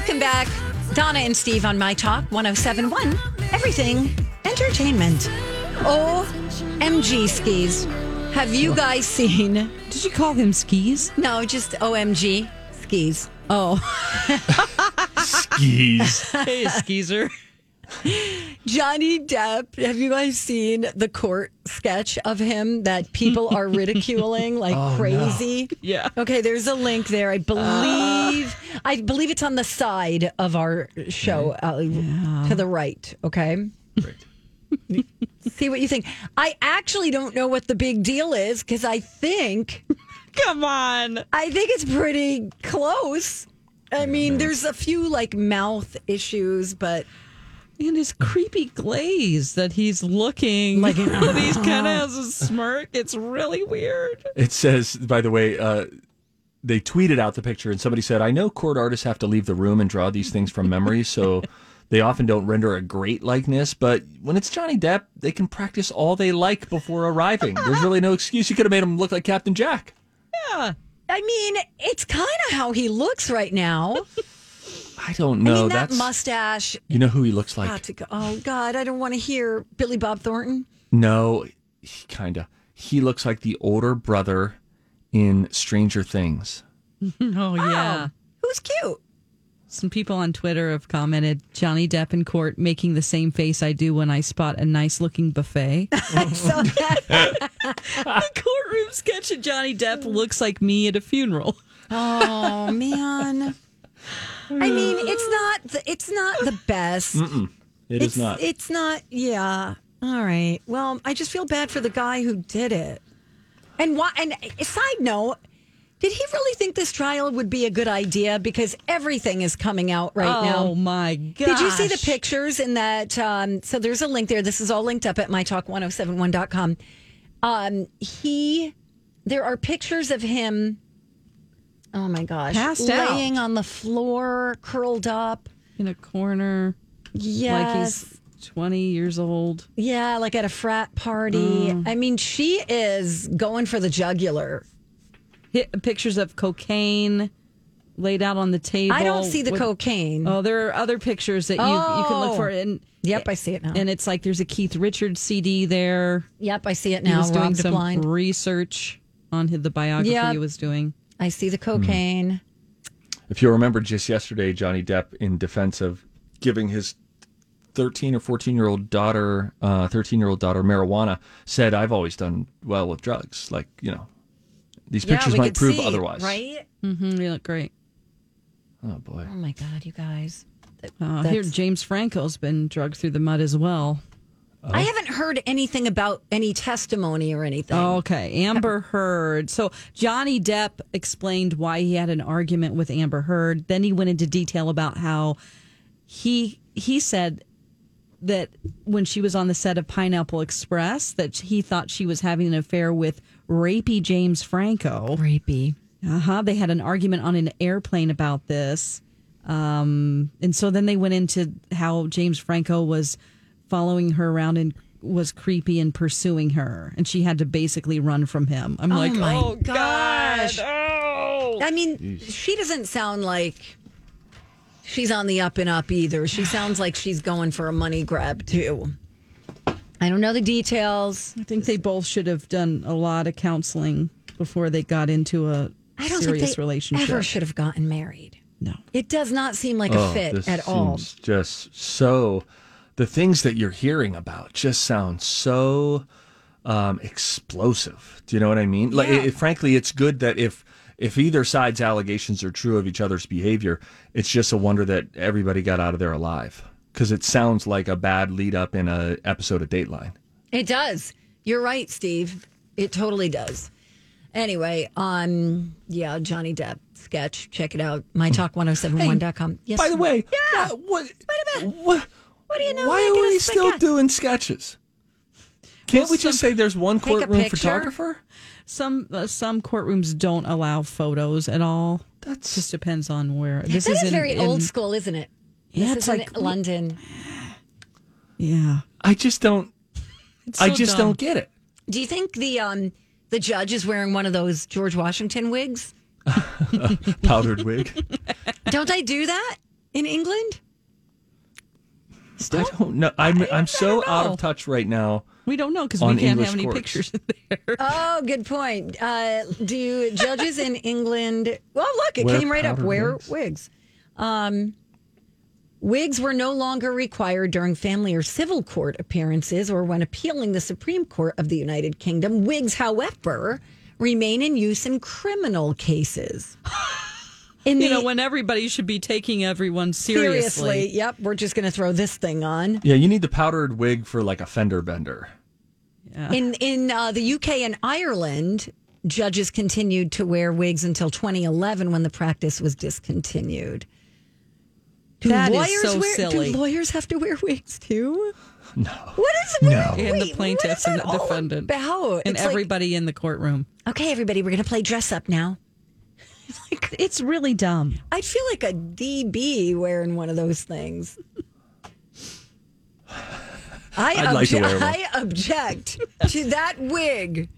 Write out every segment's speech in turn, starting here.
Welcome back. Donna and Steve on My Talk 1071. Everything entertainment. OMG skis. Have you guys seen? Did you call him skis? No, just OMG skis. Oh, Skis. hey, skeezer. Johnny Depp. Have you guys seen the court sketch of him that people are ridiculing like crazy? Yeah. Okay, there's a link there. I believe I believe it's on the side of our show uh, to the right, okay? See what you think. I actually don't know what the big deal is cuz I think Come on. I think it's pretty close. I mean, there's a few like mouth issues, but And his creepy glaze that he's looking Like like he's kind of has a smirk. It's really weird. It says, by the way, uh, they tweeted out the picture and somebody said, I know court artists have to leave the room and draw these things from memory, so they often don't render a great likeness, but when it's Johnny Depp, they can practice all they like before arriving. There's really no excuse. You could have made him look like Captain Jack. Yeah. I mean, it's kind of how he looks right now. I don't I know. mean, that That's mustache. you know who he looks got like. to go. Oh God, I don't want to hear Billy Bob Thornton. No, he kind of. He looks like the older brother in Stranger Things. Oh, oh yeah. Who's cute? Some people on Twitter have commented Johnny Depp in court making the same face I do when I spot a nice looking buffet. So that, the courtroom sketch of Johnny Depp looks like me at a funeral. oh man. I mean, it's not. The, it's not the best. It it's is not. It's not. Yeah. All right. Well, I just feel bad for the guy who did it. And why? And a side note. Did he really think this trial would be a good idea? Because everything is coming out right now. oh my god! Did you see the pictures in that? Um, so there's a link there. This is all linked up at mytalk1071.com. Um, he, there are pictures of him. Oh my gosh. Passed out. laying on the floor, curled up. in a corner Yes. like he's 20 years old? yeah, like at a frat party. Mm. I mean, she is going for the jugular. Hit pictures of cocaine laid out on the table. I don't see the with- cocaine. Oh, there are other pictures that you you can look Oh. for, and Yep, I see it now. and it's like there's a Keith Richards CD there. Yep, I see it He now. was doing Robbed some blind. research on the biography Yep. he was doing. I see the cocaine. If you remember just yesterday, Johnny Depp, in defense of giving his 13 or 14 year old daughter, 13 year old daughter marijuana, said, I've always done well with drugs. Like, you know, these pictures we might prove see, otherwise. right? Mm-hmm, they look great. Oh, boy. Oh my god, you guys. Uh, here, James Franco's been drugged through the mud as well. I haven't heard anything about any testimony or anything. Okay, Amber Heard. So Johnny Depp explained why he had an argument with Amber Heard. Then he went into detail about how he he said that when she was on the set of Pineapple Express that he thought she was having an affair with rapey James Franco. rapey. Uh-huh. They had an argument on an airplane about this. Um, and so then they went into how James Franco was following her around and was creepy and pursuing her. And she had to basically run from him. I'm oh like, my oh, gosh. God. Oh. I mean, she doesn't sound like she's on the up and up either. She sounds like she's going for a money grab too. I don't know the details. I think they both should have done a lot of counseling before they got into a I don't serious think they relationship. ever should have gotten married. No. It does not seem like a Oh, fit this at all. Just so, the things that you're hearing about just sound so um, explosive. Do you know what I mean? Like, it, frankly, it's good that if if either side's allegations are true of each other's behavior, it's just a wonder that everybody got out of there alive. Because it sounds like a bad lead up in a episode of Dateline. It does. You're right, Steve. It totally does. Anyway, um, yeah, Johnny Depp sketch. Check it out. MyTalk1071.com. Yes. By the way, Yeah. what, what, Wait a minute. what, What do you know? why are we still sketch? doing sketches? Can't Well, we just say there's one courtroom photographer? Some uh, some courtrooms don't allow photos at all. That Just depends on where. This That is in- very in- old school, isn't it? Yeah, this it's is like- London. Yeah. I just don't. It's I just dumb. don't get it. Do you think the um the judge is wearing one of those George Washington wigs? Powdered wig. Don't they do that in England? I don't know. I'm I'm so don't out of touch right now. We don't know because we can't English have any courts. pictures in there. Oh, good point. Uh, do judges in England? Well, look, it Wear came right up. powdered Wear wigs. wigs. Um, wigs were no longer required during family or civil court appearances or when appealing the Supreme Court of the United Kingdom. Wigs, however, remain in use in criminal cases. In you the- know, when everybody should be taking everyone seriously. seriously, yep, we're just going to throw this thing on. Yeah, you need the powdered wig for like a fender bender. In in uh, the UK and Ireland, judges continued to wear wigs until 2011 when the practice was discontinued. Do That is lawyers so wear, silly. Do lawyers have to wear wigs too? No. What is No. what- And wait, the plaintiffs and the that defendant. About? And It's like, everybody in the courtroom. okay, everybody, we're going to play dress up now. Like, it's really dumb. I'd feel like a DB wearing one of those things. I, I'd like to wear one. I object to that wig.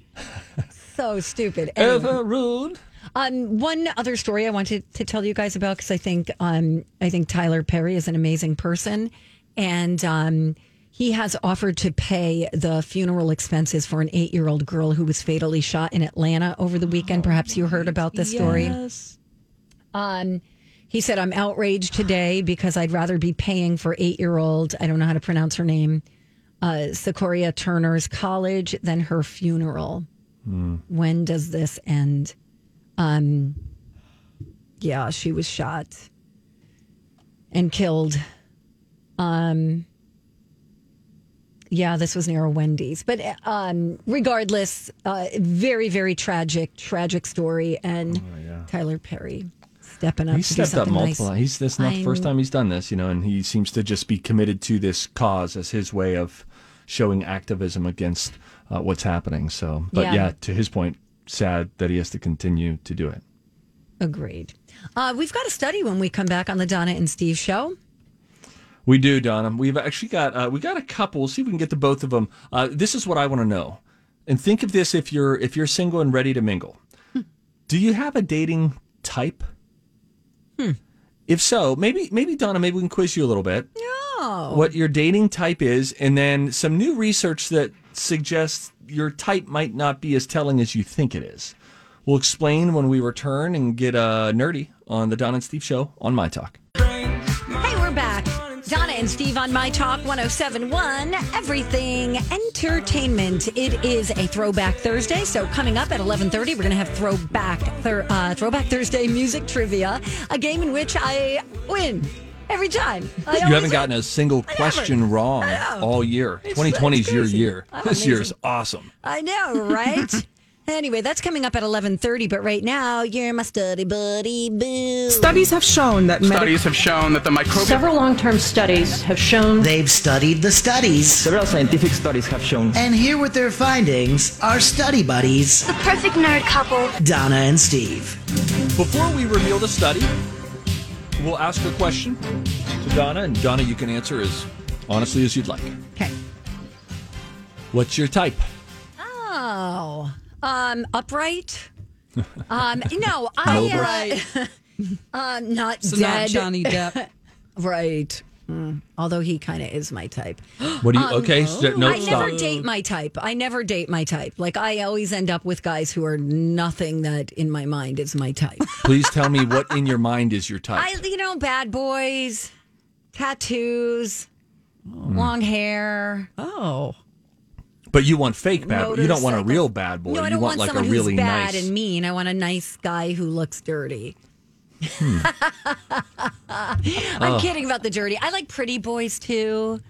So stupid. Anyway. Overruled. Um, one other story I wanted to tell you guys about because I think um, I think Tyler Perry is an amazing person, and um, he has offered to pay the funeral expenses for an eight year old girl who was fatally shot in Atlanta over the weekend. Perhaps you heard about this story. Yes. Um, he said, "I'm outraged today because I'd rather be paying for eight year old I don't know how to pronounce her name, uh, Sequoia Turner's college than her funeral. When does this end?" Um, yeah, she was shot and killed. Um, yeah, this was near a Wendy's, but um, regardless, uh, very, very tragic, tragic story. And Tyler Perry stepping up. He's to do stepped up multiple. nice. He's this is not the first time he's done this, you know, and he seems to just be committed to this cause as his way of showing activism against uh, what's happening. So, but Yeah. yeah. to his point, sad that he has to continue to do it. Agreed. Uh, we've got a study when we come back on the Donna and Steve show. We do, Donna. We've actually got uh, we got a couple. See if we can get to both of them. Uh, this is what I want to know, and think of this if you're if you're single and ready to mingle. do you have a dating type? If so, maybe maybe Donna, maybe we can quiz you a little bit. Oh, What your dating type is, and then some new research that suggests your type might not be as telling as you think it is. We'll explain when we return and get uh, nerdy on the Don and Steve show on My Talk. And Steve on My Talk 1071, Everything Entertainment. It is a Throwback Thursday, so coming up at 11:30, we're going to have Throwback uh, Throwback Thursday music trivia, a game in which I win every time. I You haven't gotten a single question wrong all year. It's- 2020 is your year. I'm This year is awesome. I know, right? anyway, that's coming up at 11:30, but right now, you're my study buddy boo. Studies have shown that medic- Studies have shown that the microbial several long-term studies have shown They've studied the studies. Several scientific studies have shown And here with their findings are study buddies, The perfect nerd couple. Donna and Steve. Before we reveal the study, we'll ask a question to Donna, and Donna, you can answer as honestly as you'd like. Okay. What's your type? Oh, um, upright. Um, no, I uh, Right. uh, not So dead. not Johnny Depp. Right. Although he kind of is my type. What do you? okay, so, no, Um, I stop. never date my type. I never date my type. Like I always end up with guys who are nothing that in my mind is my type. Please tell me what in your mind is your type. I, you know, bad boys, tattoos, long hair. Oh. But you want fake bad. boy. You don't want a real bad boy. No, I you don't want, want, like a someone really who's bad nice. and mean. I want a nice guy who looks dirty. Hmm. I'm kidding about the dirty. I like pretty boys too.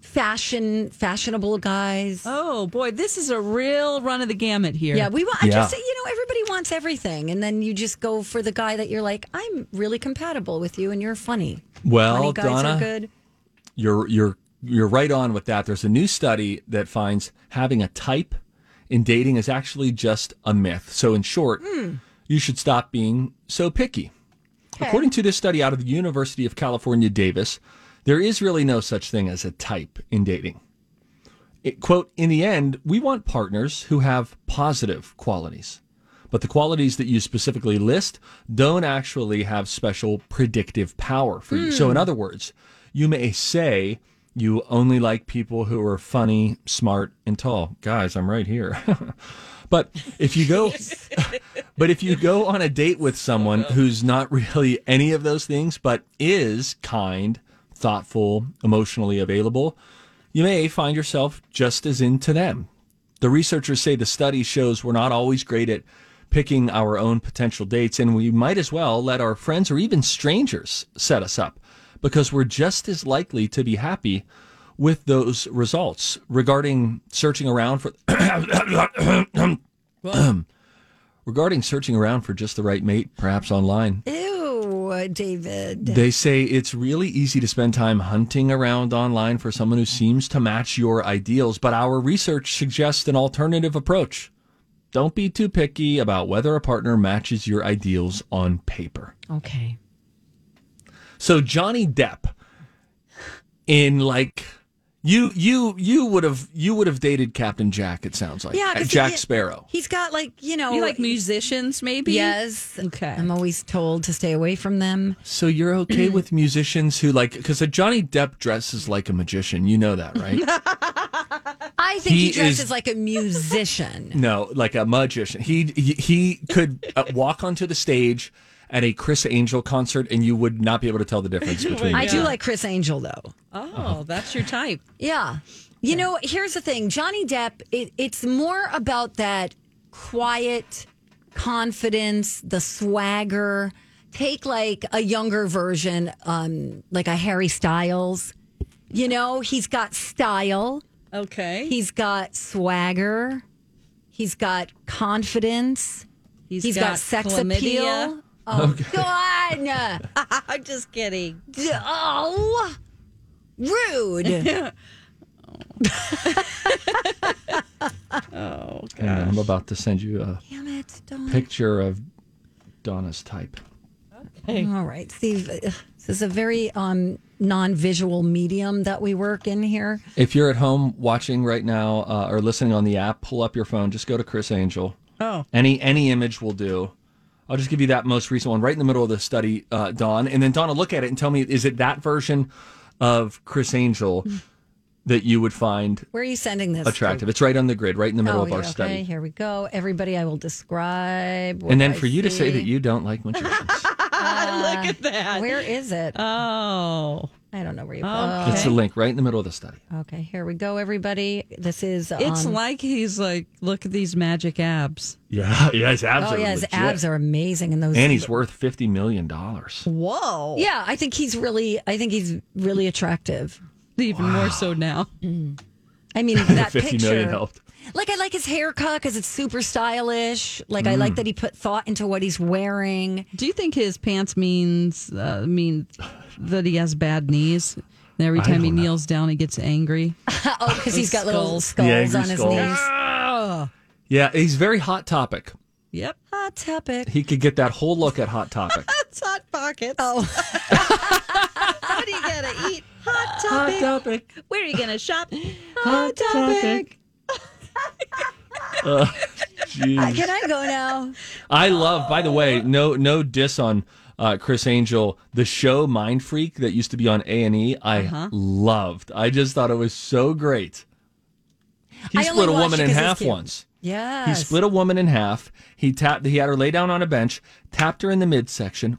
Fashion, fashionable guys. Oh boy, this is a real run of the gamut here. Yeah, we want. I Yeah. just you know everybody wants everything, and then you just go for the guy that you're like, I'm really compatible with you, and you're funny. Well, funny guys Donna, are good. you're you're you're right on with that. There's a new study that finds having a type in dating is actually just a myth. So in short, Hmm. you should stop being so picky. According to this study out of the University of California, Davis, there is really no such thing as a type in dating. It, quote, in the end, we want partners who have positive qualities. But the qualities that you specifically list don't actually have special predictive power for you. So, in other words, you may say you only like people who are funny, smart, and tall. Guys, I'm right here. but if you go, but if you go on a date with someone uh-huh. who's not really any of those things, but is kind, thoughtful, emotionally available, you may find yourself just as into them. The researchers say the study shows we're not always great at picking our own potential dates, and we might as well let our friends or even strangers set us up because we're just as likely to be happy with those results. Regarding searching around for regarding searching around for just the right mate, perhaps online, Ew, David. they say it's really easy to spend time hunting around online for someone who seems to match your ideals, but our research suggests an alternative approach. Don't be too picky about whether a partner matches your ideals on paper. Okay. So Johnny Depp in like you you you would have you would have dated Captain Jack it sounds like. Yeah, 'cause Jack he- Sparrow. He's got like you know, You like musicians, maybe? Yes. Okay. I'm always told to stay away from them. So you're okay with musicians who like because a Johnny Depp dresses like a magician. You know that, right? I think he, He dresses is- like a musician. No, like a magician. He he, he could uh, walk onto the stage at a Criss Angel concert, and you would not be able to tell the difference between. I the do like Criss Angel though. Oh, that's your type. Yeah. You know, here's the thing Johnny Depp, it, it's more about that quiet confidence, the swagger. Take like a younger version, um, like a Harry Styles. You know, he's got style, Okay. he's got swagger, he's got confidence, he's got, sex chlamydia. appeal. Oh, God. I'm just kidding. Oh, rude. Oh, Hang on, I'm about to send you a Damn it, Dawn. picture of Donna's type. Okay. All right, Steve. uh, This is a very um, non-visual medium that we work in here. If you're at home watching right now uh, or listening on the app, pull up your phone. Just go to Criss Angel. Oh. Any any image will do. I'll just give you that most recent one right in the middle of the study, uh, Dawn, and then Donna, look at it and tell me: is it that version of Criss Angel that you would find Where are you sending this? attractive? It's right on the grid, right in the middle Oh, of our okay, study. here we go. Everybody, I will describe. what And then I for you to say that you don't like magicians, Look at that. Where is it? Oh. I don't know where you. Okay. it's the link right in the middle of the study. Okay, here we go, everybody. This is. It's um, like he's like, look at these magic abs. Yeah, yeah, his abs Oh are yeah, his legit. abs are amazing, and those. and he's worth fifty million dollars. Whoa. Yeah, I think he's really. I think he's really attractive. Even more so now. I mean, that Fifty picture. million helped. Like I like his haircut because it's super stylish. Like I like that he put thought into what he's wearing. Do you think his pants means uh, mean that he has bad knees? And every time he know. kneels down, he gets angry. Oh, because he's got little Skulls. skulls on his skulls. knees. Yeah, he's very hot topic. Yep. Hot topic. He could get that whole look at hot topic. It's hot pockets. Oh, What are you gonna eat? Hot Topic. hot topic. Where are you gonna shop? Hot topic. Uh, jeez. can I go now? I love. By the way, no no diss on uh, Criss Angel, the show Mind Freak that used to be on A and E. I Uh-huh. loved. I just thought it was so great. He I split a woman in half once. Yes. He split a woman in half. He tapped. He had her lay down on a bench, tapped her in the midsection,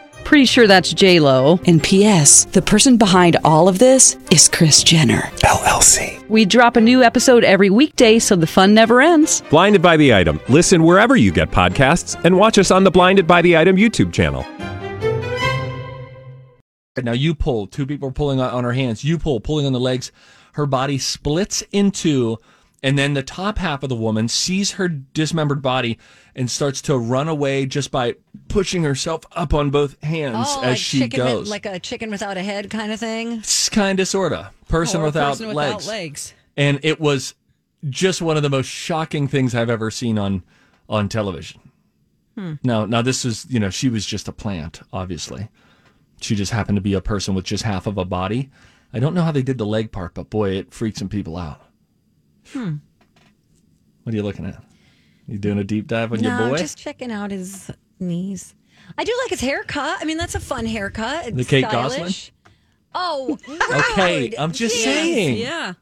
Pretty sure that's J Lo. And P.S. The person behind all of this is Kris Jenner LLC. We drop a new episode every weekday, so the fun never ends. Blinded by the item. Listen wherever you get podcasts, and watch us on the Blinded by the Item YouTube channel. Now you pull. Two people are pulling on, on her hands. You pull, pulling on the legs. Her body splits in two, and then the top half of the woman sees her dismembered body and starts to run away just by pushing herself up on both hands Oh, as like she with- goes. like a chicken without a head kind of thing. It's kind of, sort of. Person, a without, person legs. without legs. And it was just one of the most shocking things I've ever seen on on television. Hmm. Now, now this is you know she was just a plant, obviously. She just happened to be a person with just half of a body. I don't know how they did the leg part, but boy, it freaked some people out. Hmm. What are you looking at? You doing a deep dive on no, your boy? just checking out his knees. I do like his haircut. I mean, that's a fun haircut. It's The Kate stylish. Oh, Okay. I'm just Jeez. saying. Yeah.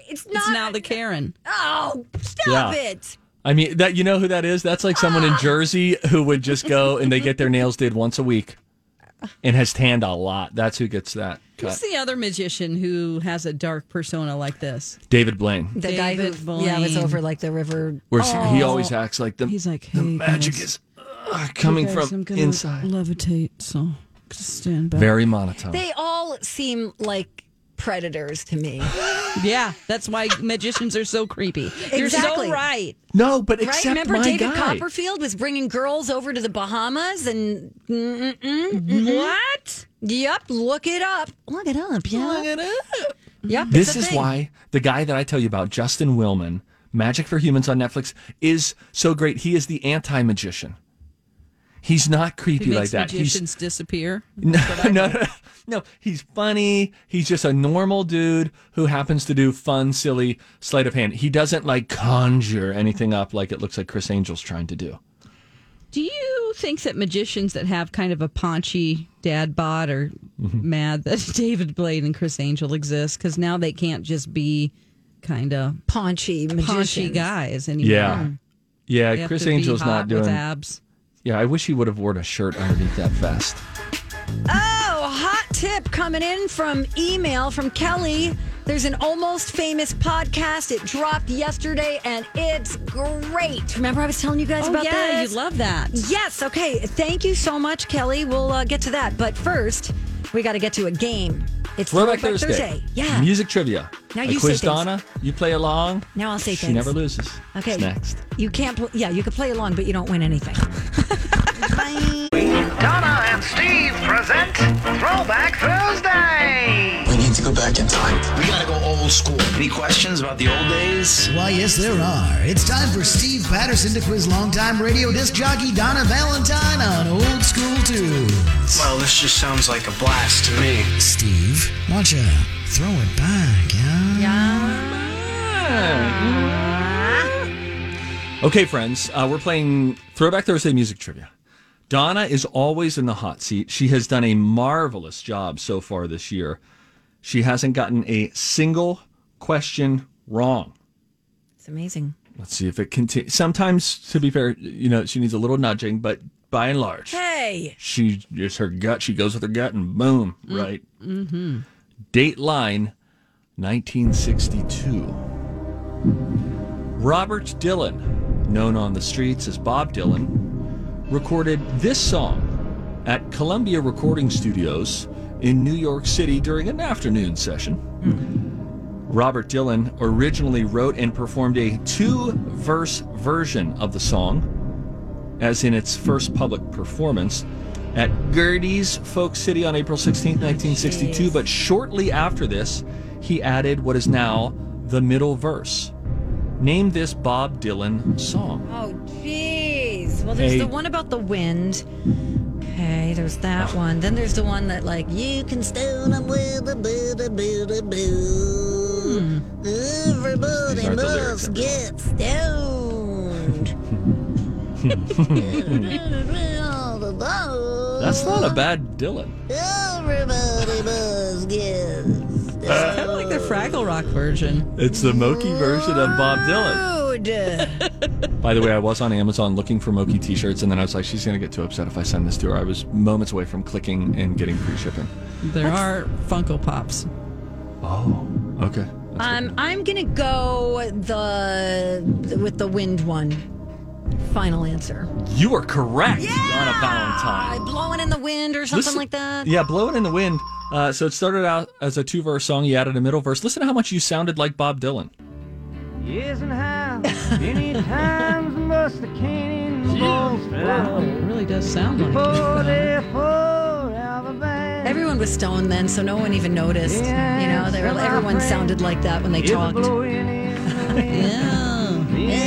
It's It's not. now the Karen. oh, stop Yeah. it. I mean, that you know who that is? That's like someone Ah. in Jersey who would just go and they get their nails did once a week and has tanned a lot. That's who gets that Who's the other magician who has a dark persona like this? David Blaine. The guy who, David yeah, was over like the river. Where Oh. he always acts like the, He's like, hey, the "Hey, magic is uh, coming Hey, guys, I'm from gonna inside. Levitate, so just stand back. Very monotone. They all seem like predators to me. yeah, that's why magicians are so creepy. You're Exactly. so right. no, but Right? Remember my David guy. Copperfield was bringing girls over to the Bahamas and. Mm-hmm. What? Yep, look it up. Look it up. Yeah. Look it up. Yep. This is thing. why the guy that I tell you about, Justin Willman, Magic for Humans on Netflix, is so great. He is the anti magician. He's not creepy He like that. that. He's magicians disappear. No, no, no, no. He's funny. He's just a normal dude who happens to do fun, silly sleight of hand. He doesn't like conjure anything up like it looks like Criss Angel's trying to do. Do you think that magicians that have kind of a paunchy dad bod are Mm-hmm. mad that David Blaine and Criss Angel exist? Because now they can't just be kind of Paunchy paunchy guys anymore. Yeah, yeah. They have Chris to be Angel's hot not doing. with abs. Yeah, I wish he would have worn a shirt underneath that vest. Oh, hot tip coming in from email from Kelly. There's an almost famous podcast. It dropped yesterday and it's great. Remember, I was telling you guys Oh about yeah, this? you love that. Yes. Okay. Thank you so much, Kelly. We'll uh, get to that. But first, we got to get to a game. It's Throwback Throwback Thursday. Yeah. Music trivia. Now I you quiz say things. Donna. You play along. Now I'll say She things. never loses. Okay. It's next. You can't. Pl- yeah, you can play along, but you don't win anything. Donna and Steve present Throwback Thursday. We need to go back in time. We gotta go old school. Any questions about the old days? Why, yes, there are. It's time for Steve Patterson to quiz longtime radio disc jockey Donna Valentine on old school tunes. Well, this just sounds like a blast to me. Steve, why don't throw it back, yeah? Okay, friends, uh, we're playing Throwback Thursday music trivia. Donna is always in the hot seat. She has done a marvelous job so far this year. She hasn't gotten a single question wrong. It's amazing. Let's see if it continues. Sometimes, to be fair, you know, she needs a little nudging, but by and large, Hey. she just her gut. She goes with her gut, and boom, right. Mm-hmm. Date line, 1962. Robert Dylan, known on the streets as Bob Dylan, recorded this song at Columbia Recording Studios in New York City during an afternoon session. Hmm. Robert Dylan originally wrote and performed a two verse version of the song, as in its first public performance, at Gerde's Folk City on April 16, 1962. But shortly after this, he added what is now the middle verse. Name this Bob Dylan song. Oh, jeez. Well, there's Hey. the one about the wind. Okay, there's that one. Then there's the one that like you can stone them with a boo a boo a boo. Everybody These aren't the lyrics, must get stoned. That's not a bad Dylan. Everybody must get It's Kind of like the Fraggle Rock version. It's the Moki version of Bob Dylan. stoned. By the way, I was on Amazon looking for Moki t-shirts, and then I was like, she's gonna get too upset if I send this to her. I was moments away from clicking and getting free shipping. There are Funko Pops. Oh, okay. Um, I'm gonna go the, the with the wind one. Final answer. You are correct, Donna I Valentine. blowing in the wind or something Listen- like that. Yeah, blowing in the wind. Uh, so it started out as a two-verse song. You added a middle verse. Listen to how much you sounded like Bob Dylan. Yes, and how many times must the cannonballs Wow, it really does sound like it. they fall out of the band? Everyone was stoned then, so no one even noticed. You know, they were, everyone sounded like that when they It's talked. blowing in the wind. Yeah.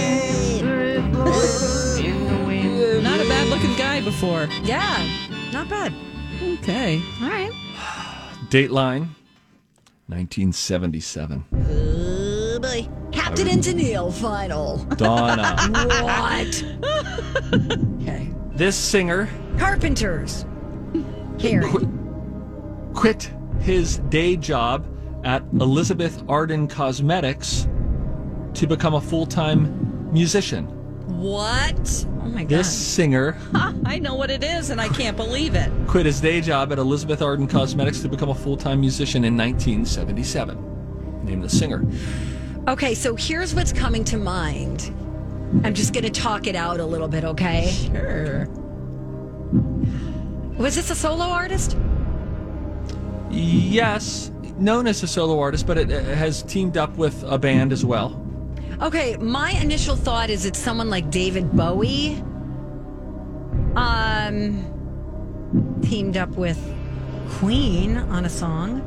Answer is blowing in the wind. Not a bad looking guy before. Yeah, not bad. Okay. All right. Dateline, 1977. Oh boy. Captain and Tennille final. Donna. what? okay. this singer Carpenters. Karen. quit his day job at Elizabeth Arden Cosmetics to become a full-time musician. What? Oh my god. This singer I know what it is, and I can't believe it. quit his day job at Elizabeth Arden Cosmetics to become a full-time musician in 1977. Name the singer. Okay, so here's what's coming to mind. I'm just going to talk it out a little bit, okay? Sure. Was this a solo artist? Yes, known as a solo artist, but it, it has teamed up with a band as well. Okay, my initial thought is it's someone like David Bowie. Um teamed up with Queen on a song.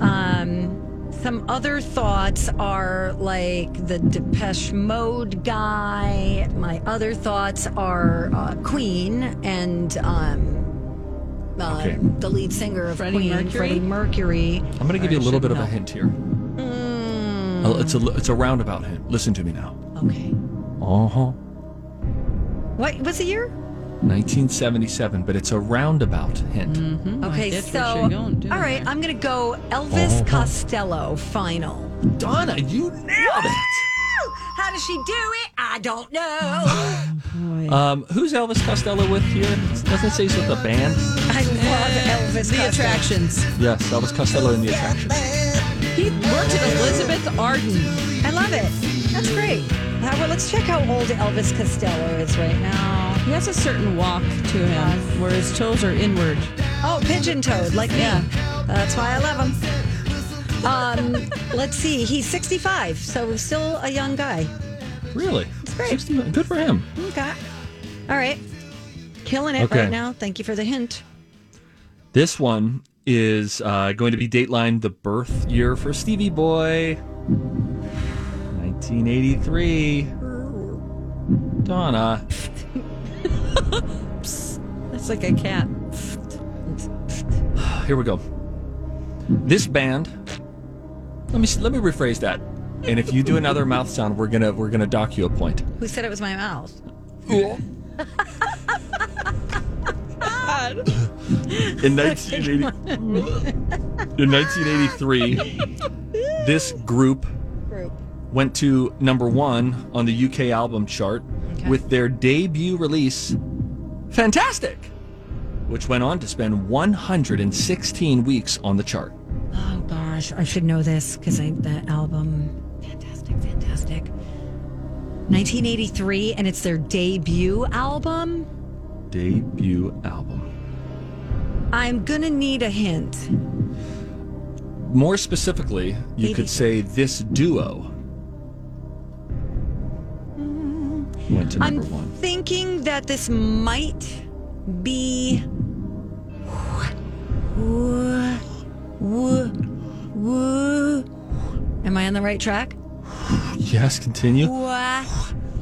Um some other thoughts are like the Depeche Mode guy. My other thoughts are uh, Queen and um uh, Okay. the lead singer of Freddie Queen, Mercury? Freddie Mercury. I'm going to give you a little bit should of a hint here. Uh, It's a it's a roundabout hint. Listen to me now. Okay. Uh huh. What was the year? 1977, but it's a roundabout hint. Mm-hmm. Okay, so going, too. all right, I'm gonna go Elvis Oh. Costello final. Donna, you nailed it. How does she do it? I don't know. Um, who's Elvis Costello with here? It doesn't say he's with a band. I love Elvis. the Costello. attractions. Yes, Elvis Costello in the Attractions. He worked at Elizabeth Arden. I love it. That's great. Now, well, let's check how old Elvis Costello is right now. He has a certain walk to him where his toes are inward. Oh, pigeon toed, like me. Yeah. That's why I love him. Um, let's see. He's 65, so still a young guy. Really? great. 60 good for him. Okay. All right. Killing it Okay. right now. Thank you for the hint. This one is uh, going to be Dateline, the birth year for Stevie Boy. 1983. Donna. That's like a cat. Here we go. This band. Let me let me rephrase that. And if you do another mouth sound, we're gonna we're gonna dock you a point. Who said it was my mouth? In 1980, in 1983, this group Group. went to number one on the UK album chart with their debut release, Fantastic, which went on to spend 116 weeks on the chart. Oh gosh, I should know this because I that album, fantastic, fantastic. 1983, and it's their debut album. Debut album. I'm gonna need a hint. More specifically, you could say this duo went to number I'm one. thinking that this might be. Woo, woo, woo. Am I on the right track? Yes, continue. Wah,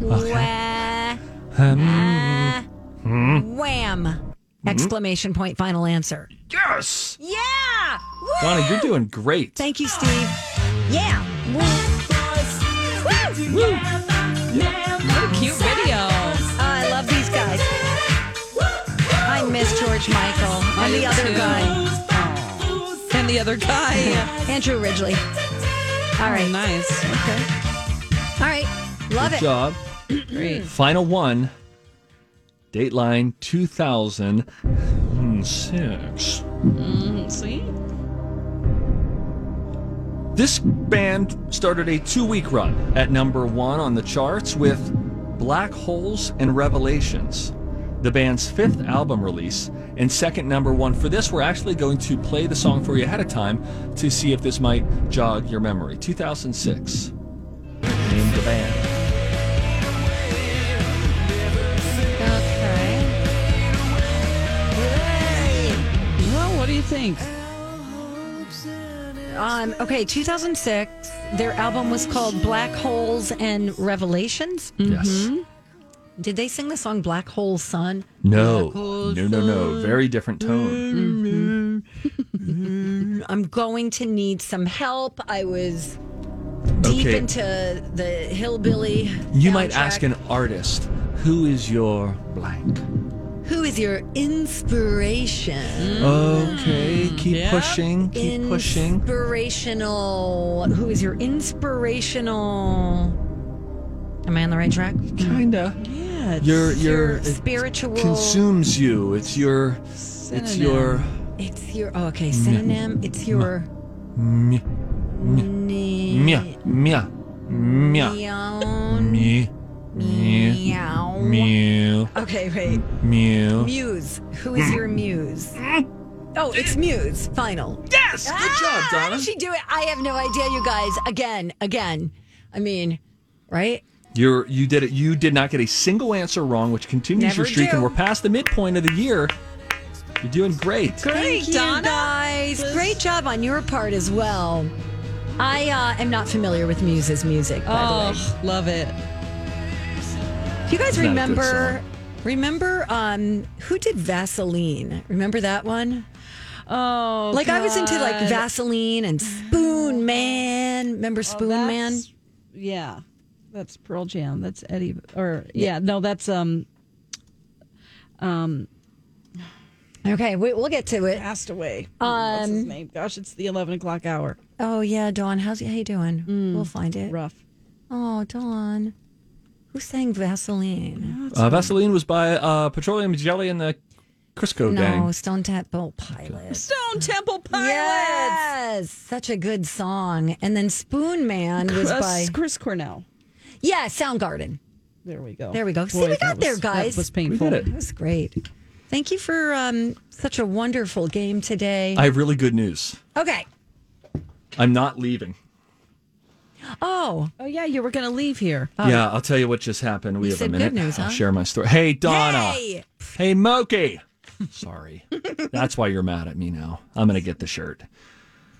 Okay. wah, Ah. Hmm. Wham! Exclamation point. Final answer. Yes! Yeah. Woo! Donna, you're doing great. Thank you, Steve. Yeah. Woo. Woo. What a cute video. I love these guys. I miss George Michael and the other guy, And the other guy. Andrew Ridgeley. All right. Oh, nice. Okay. All right. Love Good it. job. Great. Final one. Dateline 2006. Mm, see? This band started a two week run at number one on the charts with Black Holes and Revelations, the band's fifth album release and second number one. For this, we're actually going to play the song for you ahead of time to see if this might jog your memory. 2006. Name the band. Well, what do you think? Um, okay, 2006. Their album was called Black Holes and Revelations. Yes. Mm-hmm. Did they sing the song Black Hole Sun? No. No, no, no. Very different tone. Mm-hmm. Mm-hmm. I'm going to need some help. I was deep Okay. into the hillbilly. You might ask an artist, who is your blank? Who is your inspiration? Okay, keep Yeah. pushing, keep pushing. Inspirational. Who is your inspirational? Am I on the right track? Kinda. Yeah. it's- Your your Your it spiritual. consumes you. It's your it's your It's your oh, okay synonym. It's your mia ne- mia mia mia me me meow. mew Okay, wait. mew. Muse. Who is your muse? Oh, it's Muse. Final. Yes, good job, Donna. How Donna. did she do it? I have no idea, you guys. Again, again. I mean, right? You're you did it. You did not get a single answer wrong, which continues Never your streak, do. and we're past the midpoint of the year. You're doing great. Thank you, guys. Great job on your part as well. I uh, am not familiar with Muse's music, by the way. Oh, love it. Do you guys It's not a good remember? Remember um, who did Vaseline? Remember that one? Oh, Like I was into like Vaseline and Spoon Man. Remember Spoon Oh, Man? Yeah, that's Pearl Jam. That's Eddie. Or yeah, no, that's um, um, Okay, we, we'll get to it. passed away. What's his name? Gosh, it's the eleven o'clock hour. Oh yeah, Dawn. How's how you doing? we'll find it. Rough. Oh, Dawn. Who sang Vaseline? Uh, Vaseline was by uh, Petroleum Jelly and the Crisco no, Gang. Stone Temple Pilots. Stone Temple Pilots. Yes, such a good song. And then Spoon Man was Uh, by Chris Cornell. yeah Soundgarden. There we go. There we go. See, we got was- there, guys. That was painful. We it. That was great. Thank you for um, such a wonderful game today. I have really good news. okay. I'm not leaving. Oh, Oh yeah, you were going to leave here. Oh. yeah, I'll tell you what just happened. We You have a said good minute. news, I'll share my story. Hey, Donna. Hey! Hey, Moki. Sorry. That's why you're mad at me now. I'm going to get the shirt.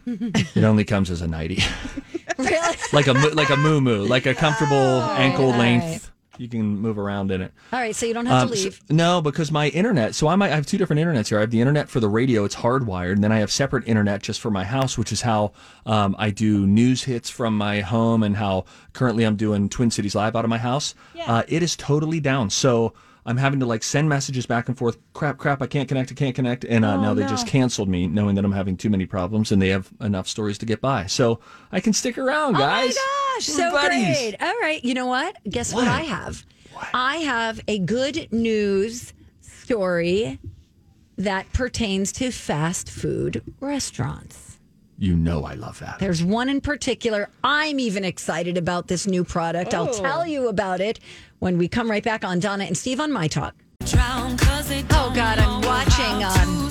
It only comes as a nightie. really? like a like a moo moo, like a comfortable oh, ankle all length. Right. You can move around in it. All right, so you don't have Um, to so- leave. no, because my internet. So I might I have two different internets here. I have the internet for the radio; it's hardwired, and then I have separate internet just for my house, which is how um, I do news hits from my home, and how currently I'm doing Twin Cities Live out of my house. Uh, it is totally down. So I'm having to like send messages back and forth. Crap, crap! I can't connect. I can't connect. And uh, now they just canceled me, knowing that I'm having too many problems, and they have enough stories to get by. So I can stick around, guys. Oh my gosh, We're so buddies. great. All right, you know what? Guess what, What? I have? What? I have a good news story that pertains to fast food restaurants. You know I love that. There's one in particular. I'm even excited about this new product. I'll tell you about it when we come right back on Donna and Steve on My Talk. Oh, God, I'm watching um,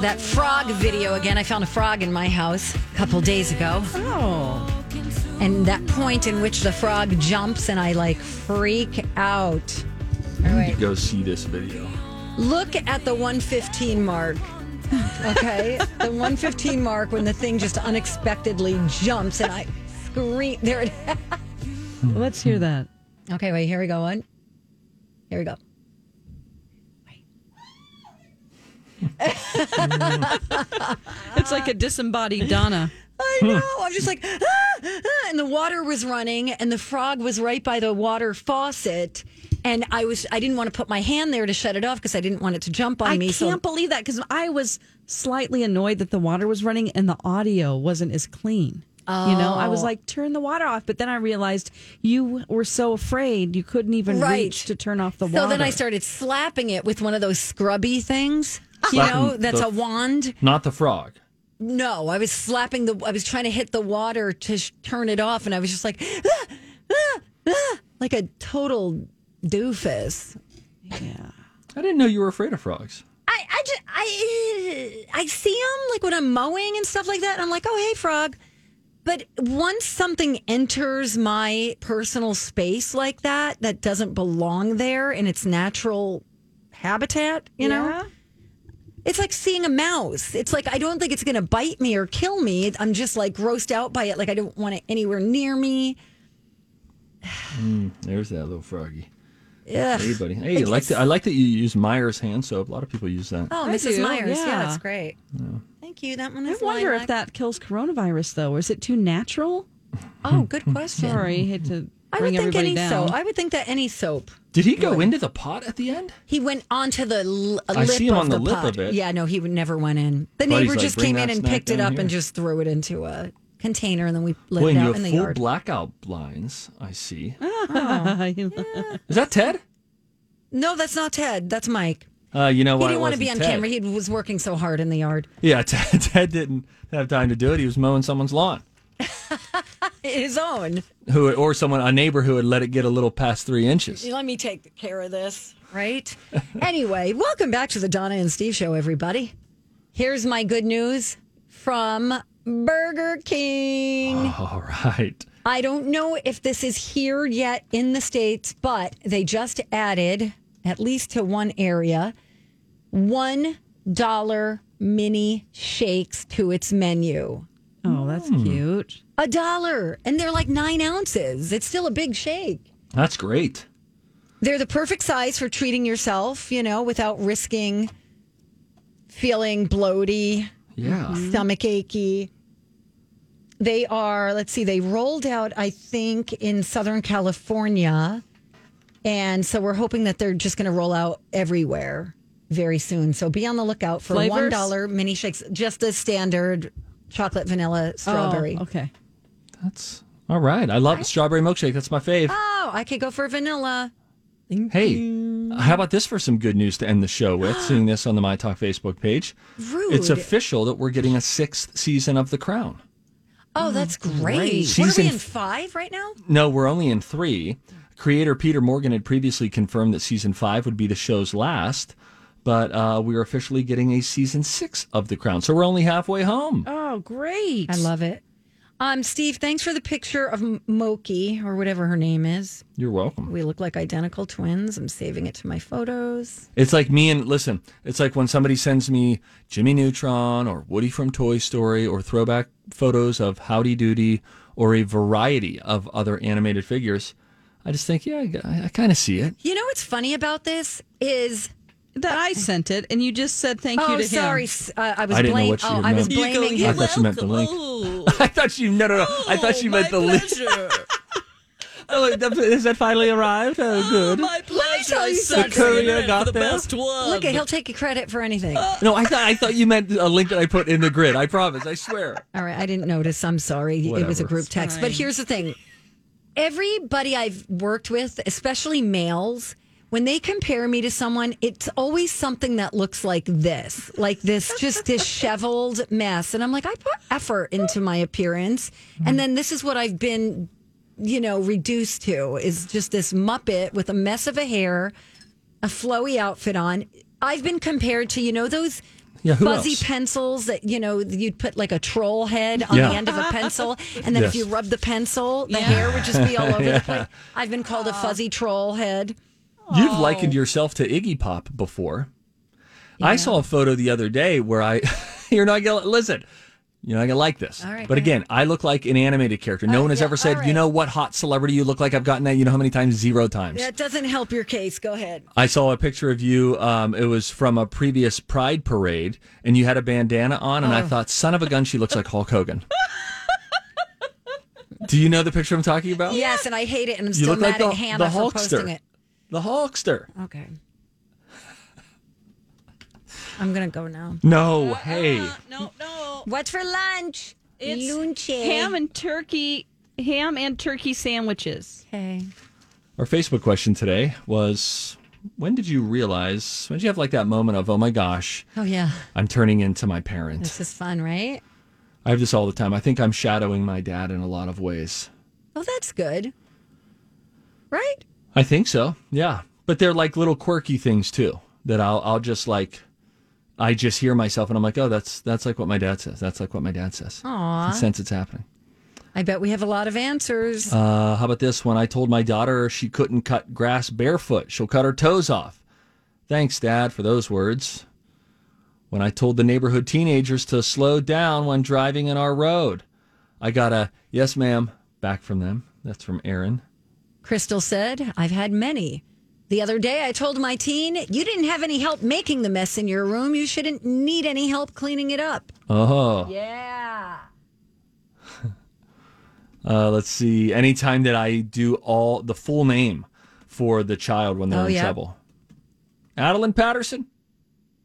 that frog video again. I found a frog in my house a couple days ago. Oh, and that point in which the frog jumps and I like freak out. All You right. go see this video. Look at the 115 mark. Okay. the 115 mark when the thing just unexpectedly jumps and I scream. There it let's hear that. Okay, wait, here we go. One. Here we go. It's like a disembodied Donna. I know. I'm just like, ah, ah, and the water was running, and the frog was right by the water faucet. And I was, I didn't want to put my hand there to shut it off because I didn't want it to jump on I me. I can't so believe that because I was slightly annoyed that the water was running and the audio wasn't as clean. You know, I was Oh. like, turn the water off. But then I realized you were so afraid you couldn't even Right. reach to turn off the so water. So then I started slapping it with one of those scrubby things. You Slapping know, that's the- a wand. Not the frog. No, I was slapping the. I was trying to hit the water to sh- turn it off, and I was just like, ah, ah, ah, like a total doofus. yeah. I didn't know you were afraid of frogs. I, I just, I, I see them like when I'm mowing and stuff like that. And I'm like, oh, hey, frog. But once something enters my personal space like that, that doesn't belong there in its natural habitat, you know, it's like seeing a mouse. It's like, I don't think it's going to bite me or kill me. I'm just like grossed out by it. Like, I don't want it anywhere near me. Mm, there's that little froggy. Yeah. Hey, buddy. Hey, I like that. I like that you use Meyer's hand soap. A lot of people use that. Oh, I Mrs. do, Meyer's. Yeah, yeah. that's great. Thank you. That one I wonder lilac. if that kills coronavirus, though. Or is it too natural? Oh, good hmm. question. Sorry, hate to I would think any down. soap. I would think that any soap. Did he go into the pot at the end? He went onto the l- I lip see him of on the lip pot. of it. Yeah, no, he would never went in. The Buddy's neighbor like, just "Bring came in that and snack picked it down up here." and just threw it into a container, and then we let Boy, it and you out have in the full yard. blackout blinds. I see. Oh. Is that Ted? no, that's not Ted. That's Mike. Uh, you know He didn't want to be on Ted. camera. He was working so hard in the yard. Yeah, Ted, Ted didn't have time to do it. He was mowing someone's lawn. His own. Who or someone a neighbor who had let it get a little past three inches. Let me take care of this, right? anyway, welcome back to the Donna and Steve show, everybody. Here's my good news from Burger King. All right. I don't know if this is here yet in the States, but they just added, at least to one area, $1 mini shakes to its menu. oh, that's Hmm. cute. A dollar. And they're like nine ounces. It's still a big shake. That's great. They're the perfect size for treating yourself, you know, without risking feeling bloaty, Yeah. stomach achy. They are, let's see, they rolled out, I think, in Southern California. And so we're hoping that they're just going to roll out everywhere very soon. So be on the lookout for Flavors? $1 mini shakes, just the standard chocolate, vanilla, oh, strawberry. Oh, okay. That's all right. I love the strawberry milkshake. That's my fave. Oh, I could go for vanilla. Hey, how about this for some good news to end the show with? Seeing this on the My Talk Facebook page. Rude. It's official that we're getting a sixth season of The Crown. Oh, that's mm, great. What are Season we in five right now? No, we're only in three. Creator Peter Morgan had previously confirmed that season five would be the show's last, but uh, we're officially getting a season six of The Crown. So we're only halfway home. Oh, great. I love it. Um, Steve, thanks for the picture of M- Moki or whatever her name is. You're welcome. We look like identical twins. I'm saving it to my photos. It's like me and listen, it's like when somebody sends me Jimmy Neutron or Woody from Toy Story or throwback photos of Howdy Doody or a variety of other animated figures. I just think, yeah, I, I kind of see it. You know what's funny about this is That I sent it, and you just said thank oh you to sorry, him. s- uh, I was I didn't know blame- what you oh, I was meant. You go, blaming "You're I him. thought you meant the link. Oh, I thought you no no no. I thought you meant the link. Oh, has that finally arrived? Oh, good. my pleasure. tell you sent something. it courier got the there? best one. Look, at he'll take credit for anything. No, I thought I thought you meant a link that I put in the grid. I promise. I swear. All right, I didn't notice. I'm sorry. It was a group text. But here's the thing everybody I've worked with, especially males, when they compare me to someone, it's always something that looks like this, like this just disheveled mess. And I'm like, I put effort into my appearance. And then this is what I've been, you know, reduced to is just this muppet with a mess of a hair, a flowy outfit on. I've been compared to, you know, those Yeah, fuzzy else? pencils that you know you'd put like a troll head on Yeah. the end of a pencil, and then if you rub the pencil, the hair would just be all over the place. I've been called a fuzzy troll head. You've likened yourself to Iggy Pop before. I saw a photo the other day where I, you're not gonna listen. You know, I like this. All right, but again, I look like an animated character. No Oh, one has yeah, ever said, all you know what hot celebrity you look like? I've gotten that, you know how many times? Zero times. That doesn't help your case. Go ahead. I saw a picture of you. Um, it was from a previous Pride parade, and you had a bandana on, and I Oh. thought, son of a gun, she looks like Hulk Hogan. Do you know the picture I'm talking about? Yes, and I hate it, and I'm You still look like mad the, at Hannah the for posting Hulkster. it. The Hulkster. Okay. I'm gonna go now. No, hey. Uh, uh, no, no. What's for lunch? It's Lunch. ham and turkey, ham and turkey sandwiches. Okay. Our Facebook question today was when did you realize, when did you have like that moment of, oh my gosh, Oh yeah, I'm turning into my parent? this is fun, right? I have this all the time. I think I'm shadowing my dad in a lot of ways. Oh, that's good. Right? I think so. Yeah. But they're like little quirky things too that I'll I'll just like I just hear myself and I'm like, "Oh, that's that's like what my dad says. That's like what my dad says." Aw. I sense it's happening. I bet we have a lot of answers. Uh, how about this? When I told my daughter she couldn't cut grass barefoot, she'll cut her toes off. Thanks, Dad, for those words. When I told the neighborhood teenagers to slow down when driving in our road, I got a yes, ma'am, back from them. That's from Aaron. Crystal said, I've had many. The other day, I told my teen, You didn't have any help making the mess in your room. You shouldn't need any help cleaning it up. Oh. Yeah. Uh, let's see. Anytime that I do all the full name for the child when they're Oh, in yeah. trouble, Adeline Patterson,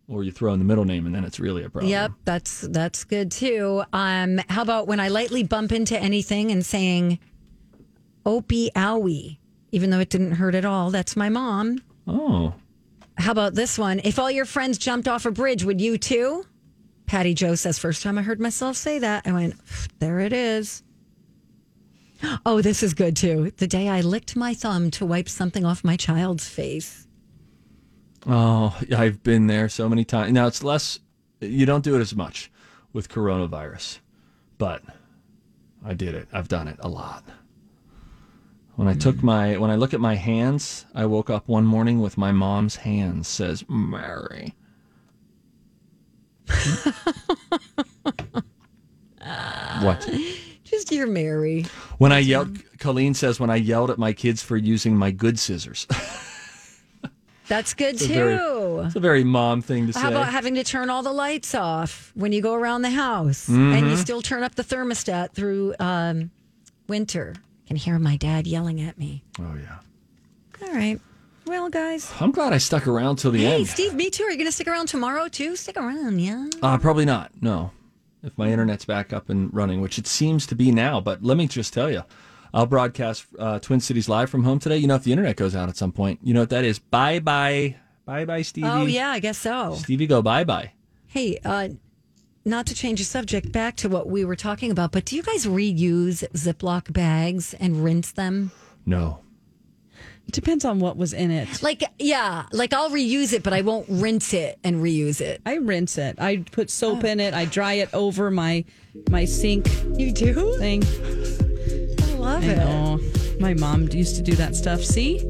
or you throw in the middle name and then it's really a problem. Yep, that's that's good too. Um, how about when I lightly bump into anything and saying "opie owie," even though it didn't hurt at all? That's my mom. Oh, How about this one? If all your friends jumped off a bridge, would you too? Patty Joe says, first time I heard myself say that, I went, there it is. Oh, this is good too. The day I licked my thumb to wipe something off my child's face. oh, I've been there so many times. Now it's less. You don't do it as much with coronavirus, but I did it. I've done it a lot. When I took my when I look at my hands, I woke up one morning with my mom's hands. Says Mary. what? Just you're Mary. When I yelled, Colleen says, when I yelled at my kids for using my good scissors. That's good It's too. very- it's a very mom thing to How say. How about having to turn all the lights off when you go around the house and you Mhm. still turn up the thermostat through um, winter? Can hear my dad yelling at me. oh yeah. All right. Well, guys. I'm glad I stuck around till the Hey, end. Hey, Steve, me too. Are you going to stick around tomorrow too? Stick around, yeah. Uh, probably not. No. If my internet's back up and running, which it seems to be now. But let me just tell you, I'll broadcast uh, Twin Cities live from home today. You know, if the internet goes out at some point, you know what that is. Bye bye. Bye bye, Stevie. Oh, yeah, I guess so. Stevie, go bye bye. Hey, uh, not to change the subject, back to what we were talking about, but do you guys reuse Ziploc bags and rinse them? No. It depends on what was in it. Like, yeah, like I'll reuse it, but I won't rinse it and reuse it. I rinse it. I put soap oh. in it. I dry it over my my sink. You do? Thing. I love I it. know. My mom used to do that stuff. See?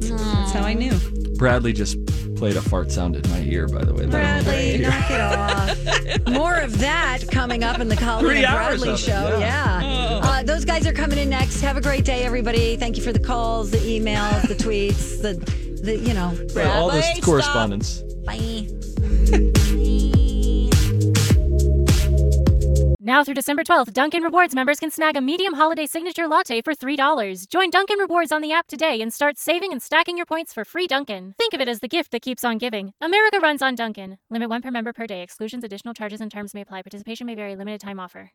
That's how I knew. Bradley just played a fart sound in my ear, by the way. that I Bradley, knock it off. More of that coming up in the Colleen and Bradley of it, show. yeah. Yeah. Uh, those guys are coming in next. Have a great day, everybody. Thank you for the calls, the emails, the tweets, the, the you know, hear. All this correspondence. stop. Bye. Now through December 12th, Dunkin' Rewards members can snag a medium holiday signature latte for $3. Join Dunkin' Rewards on the app today and start saving and stacking your points for free Dunkin'. Think of it as the gift that keeps on giving. America runs on Dunkin'. Limit one per member per day. Exclusions, additional charges, and terms may apply. Participation may vary. Limited time offer.